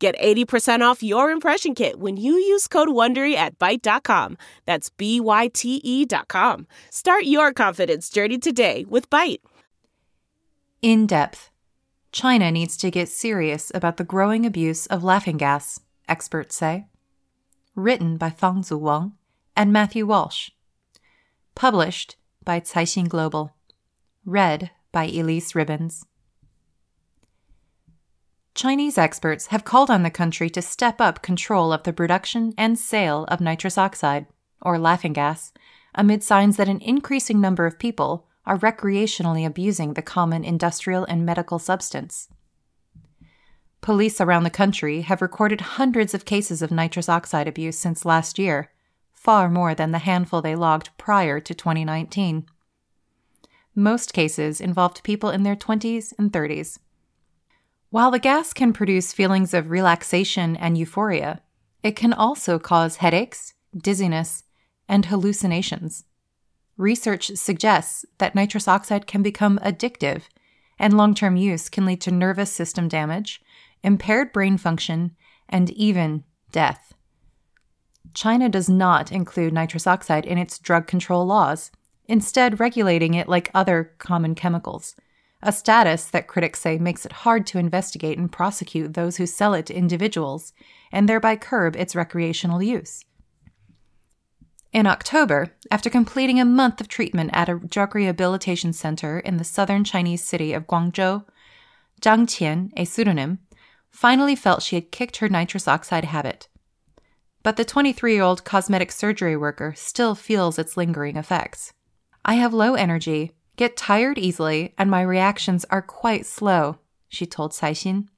Get 80% off your impression kit when you use code WONDERY at Byte.com. That's B-Y-T-E dot com. Start your confidence journey today with Byte. In depth. China needs to get serious about the growing abuse of laughing gas, experts say. Written by Fang Zuwang and Matthew Walsh. Published by Caixin Global. Read by Elyse Ribbons. Chinese experts have called on the country to step up control of the production and sale of nitrous oxide, or laughing gas, amid signs that an increasing number of people are recreationally abusing the common industrial and medical substance. Police around the country have recorded hundreds of cases of nitrous oxide abuse since last year, far more than the handful they logged prior to 2019. Most cases involved people in their 20s and 30s. While the gas can produce feelings of relaxation and euphoria, it can also cause headaches, dizziness, and hallucinations. Research suggests that nitrous oxide can become addictive, and long term use can lead to nervous system damage, impaired brain function, and even death. China does not include nitrous oxide in its drug control laws, instead, regulating it like other common chemicals a status that critics say makes it hard to investigate and prosecute those who sell it to individuals, and thereby curb its recreational use. In October, after completing a month of treatment at a drug rehabilitation center in the southern Chinese city of Guangzhou, Zhang Qian, a pseudonym, finally felt she had kicked her nitrous oxide habit. But the 23 year old cosmetic surgery worker still feels its lingering effects. I have low energy, get tired easily, and my reactions are quite slow, she told Caixin.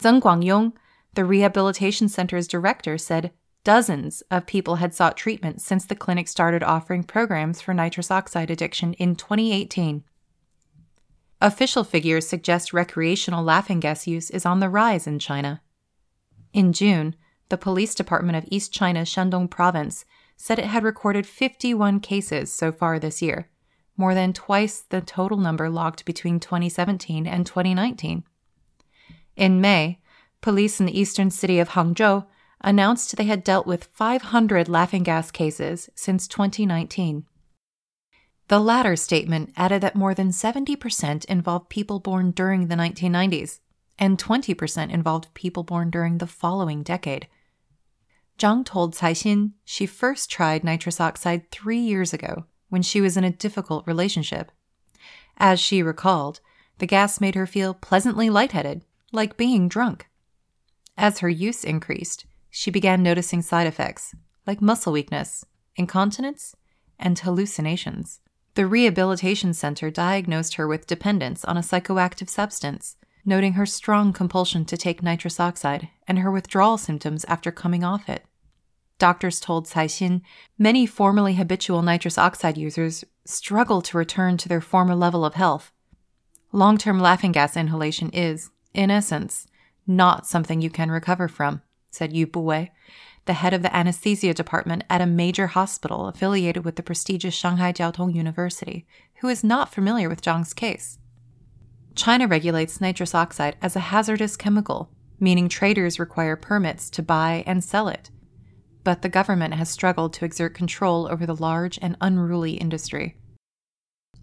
Zeng Guangyong, the rehabilitation center's director, said dozens of people had sought treatment since the clinic started offering programs for nitrous oxide addiction in 2018. Official figures suggest recreational laughing gas use is on the rise in China. In June, the police department of East China's Shandong province said it had recorded 51 cases so far this year, more than twice the total number logged between 2017 and 2019. In May, police in the eastern city of Hangzhou announced they had dealt with 500 laughing gas cases since 2019. The latter statement added that more than 70% involved people born during the 1990s, and 20% involved people born during the following decade. Zhang told Caixin she first tried nitrous oxide three years ago when she was in a difficult relationship. As she recalled, the gas made her feel pleasantly lightheaded, like being drunk. As her use increased, she began noticing side effects, like muscle weakness, incontinence, and hallucinations. The rehabilitation center diagnosed her with dependence on a psychoactive substance, noting her strong compulsion to take nitrous oxide and her withdrawal symptoms after coming off it. Doctors told Caixin many formerly habitual nitrous oxide users struggle to return to their former level of health. Long term laughing gas inhalation is, in essence, not something you can recover from, said Yu Buwei, the head of the anesthesia department at a major hospital affiliated with the prestigious Shanghai Jiao Tong University, who is not familiar with Zhang's case. China regulates nitrous oxide as a hazardous chemical, meaning traders require permits to buy and sell it but the government has struggled to exert control over the large and unruly industry.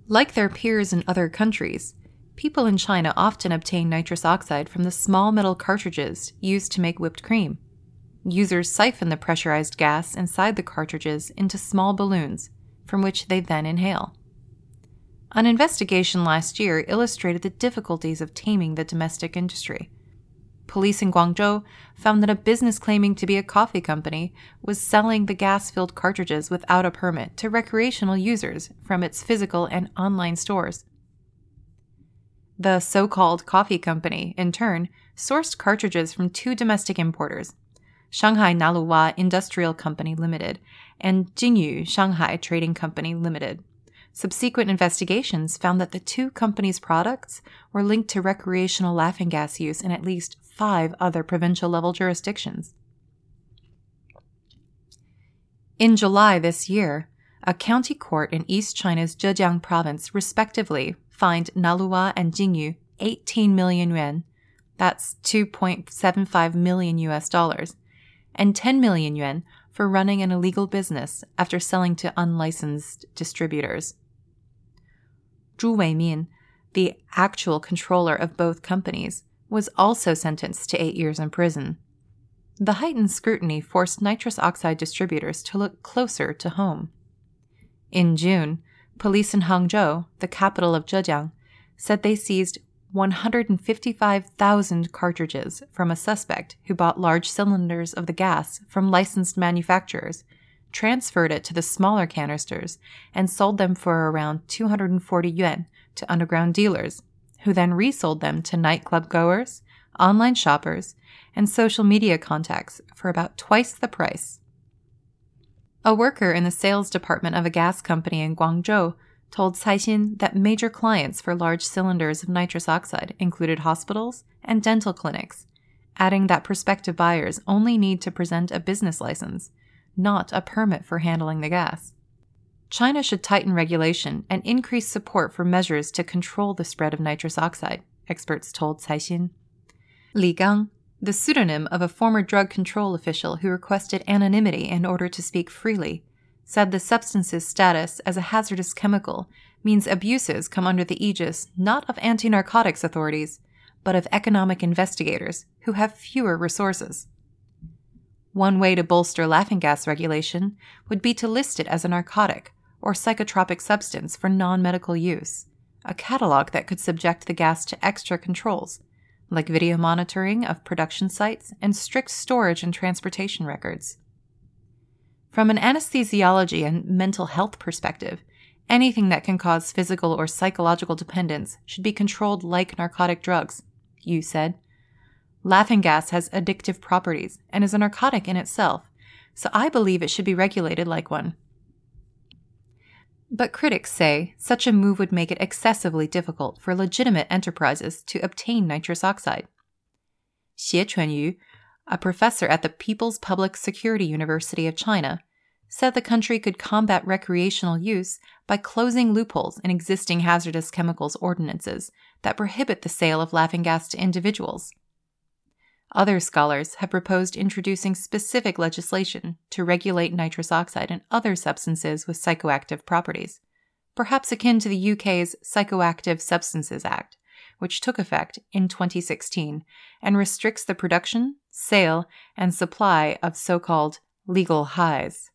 Like their peers in other countries, people in China often obtain nitrous oxide from the small metal cartridges used to make whipped cream. Users siphon the pressurized gas inside the cartridges into small balloons, from which they then inhale. An investigation last year illustrated the difficulties of taming the domestic industry. Police in Guangzhou found that a business claiming to be a coffee company was selling the gas filled cartridges without a permit to recreational users from its physical and online stores. The so called coffee company, in turn, sourced cartridges from two domestic importers Shanghai Naluwa Industrial Company Limited, and Jingyu Shanghai Trading Company Limited. Subsequent investigations found that the two companies' products were linked to recreational laughing gas use in at least five other provincial level jurisdictions. In July this year, a county court in East China's Zhejiang province respectively fined Naluhua and Jingyu 18 million yuan, that's 2.75 million US dollars, and 10 million yuan for running an illegal business after selling to unlicensed distributors. Zhu Weimin, the actual controller of both companies, was also sentenced to eight years in prison. The heightened scrutiny forced nitrous oxide distributors to look closer to home. In June, police in Hangzhou, the capital of Zhejiang, said they seized 155,000 cartridges from a suspect who bought large cylinders of the gas from licensed manufacturers, transferred it to the smaller canisters, and sold them for around 240 yuan to underground dealers, who then resold them to nightclub goers, online shoppers, and social media contacts for about twice the price. A worker in the sales department of a gas company in Guangzhou told Caixin that major clients for large cylinders of nitrous oxide included hospitals and dental clinics, adding that prospective buyers only need to present a business license, not a permit for handling the gas. China should tighten regulation and increase support for measures to control the spread of nitrous oxide, experts told Caixin. Li Gang, the pseudonym of a former drug control official who requested anonymity in order to speak freely, said the substance's status as a hazardous chemical means abuses come under the aegis not of anti narcotics authorities, but of economic investigators who have fewer resources. One way to bolster laughing gas regulation would be to list it as a narcotic or psychotropic substance for non medical use, a catalog that could subject the gas to extra controls, like video monitoring of production sites and strict storage and transportation records. From an anesthesiology and mental health perspective, anything that can cause physical or psychological dependence should be controlled like narcotic drugs, Yu said. Laughing gas has addictive properties and is a narcotic in itself, so I believe it should be regulated like one. But critics say such a move would make it excessively difficult for legitimate enterprises to obtain nitrous oxide. Xie Chunyu, a professor at the People's Public Security University of China, said the country could combat recreational use by closing loopholes in existing hazardous chemicals ordinances that prohibit the sale of laughing gas to individuals. Other scholars have proposed introducing specific legislation to regulate nitrous oxide and other substances with psychoactive properties, perhaps akin to the UK's Psychoactive Substances Act, which took effect in 2016 and restricts the production, sale, and supply of so called legal highs.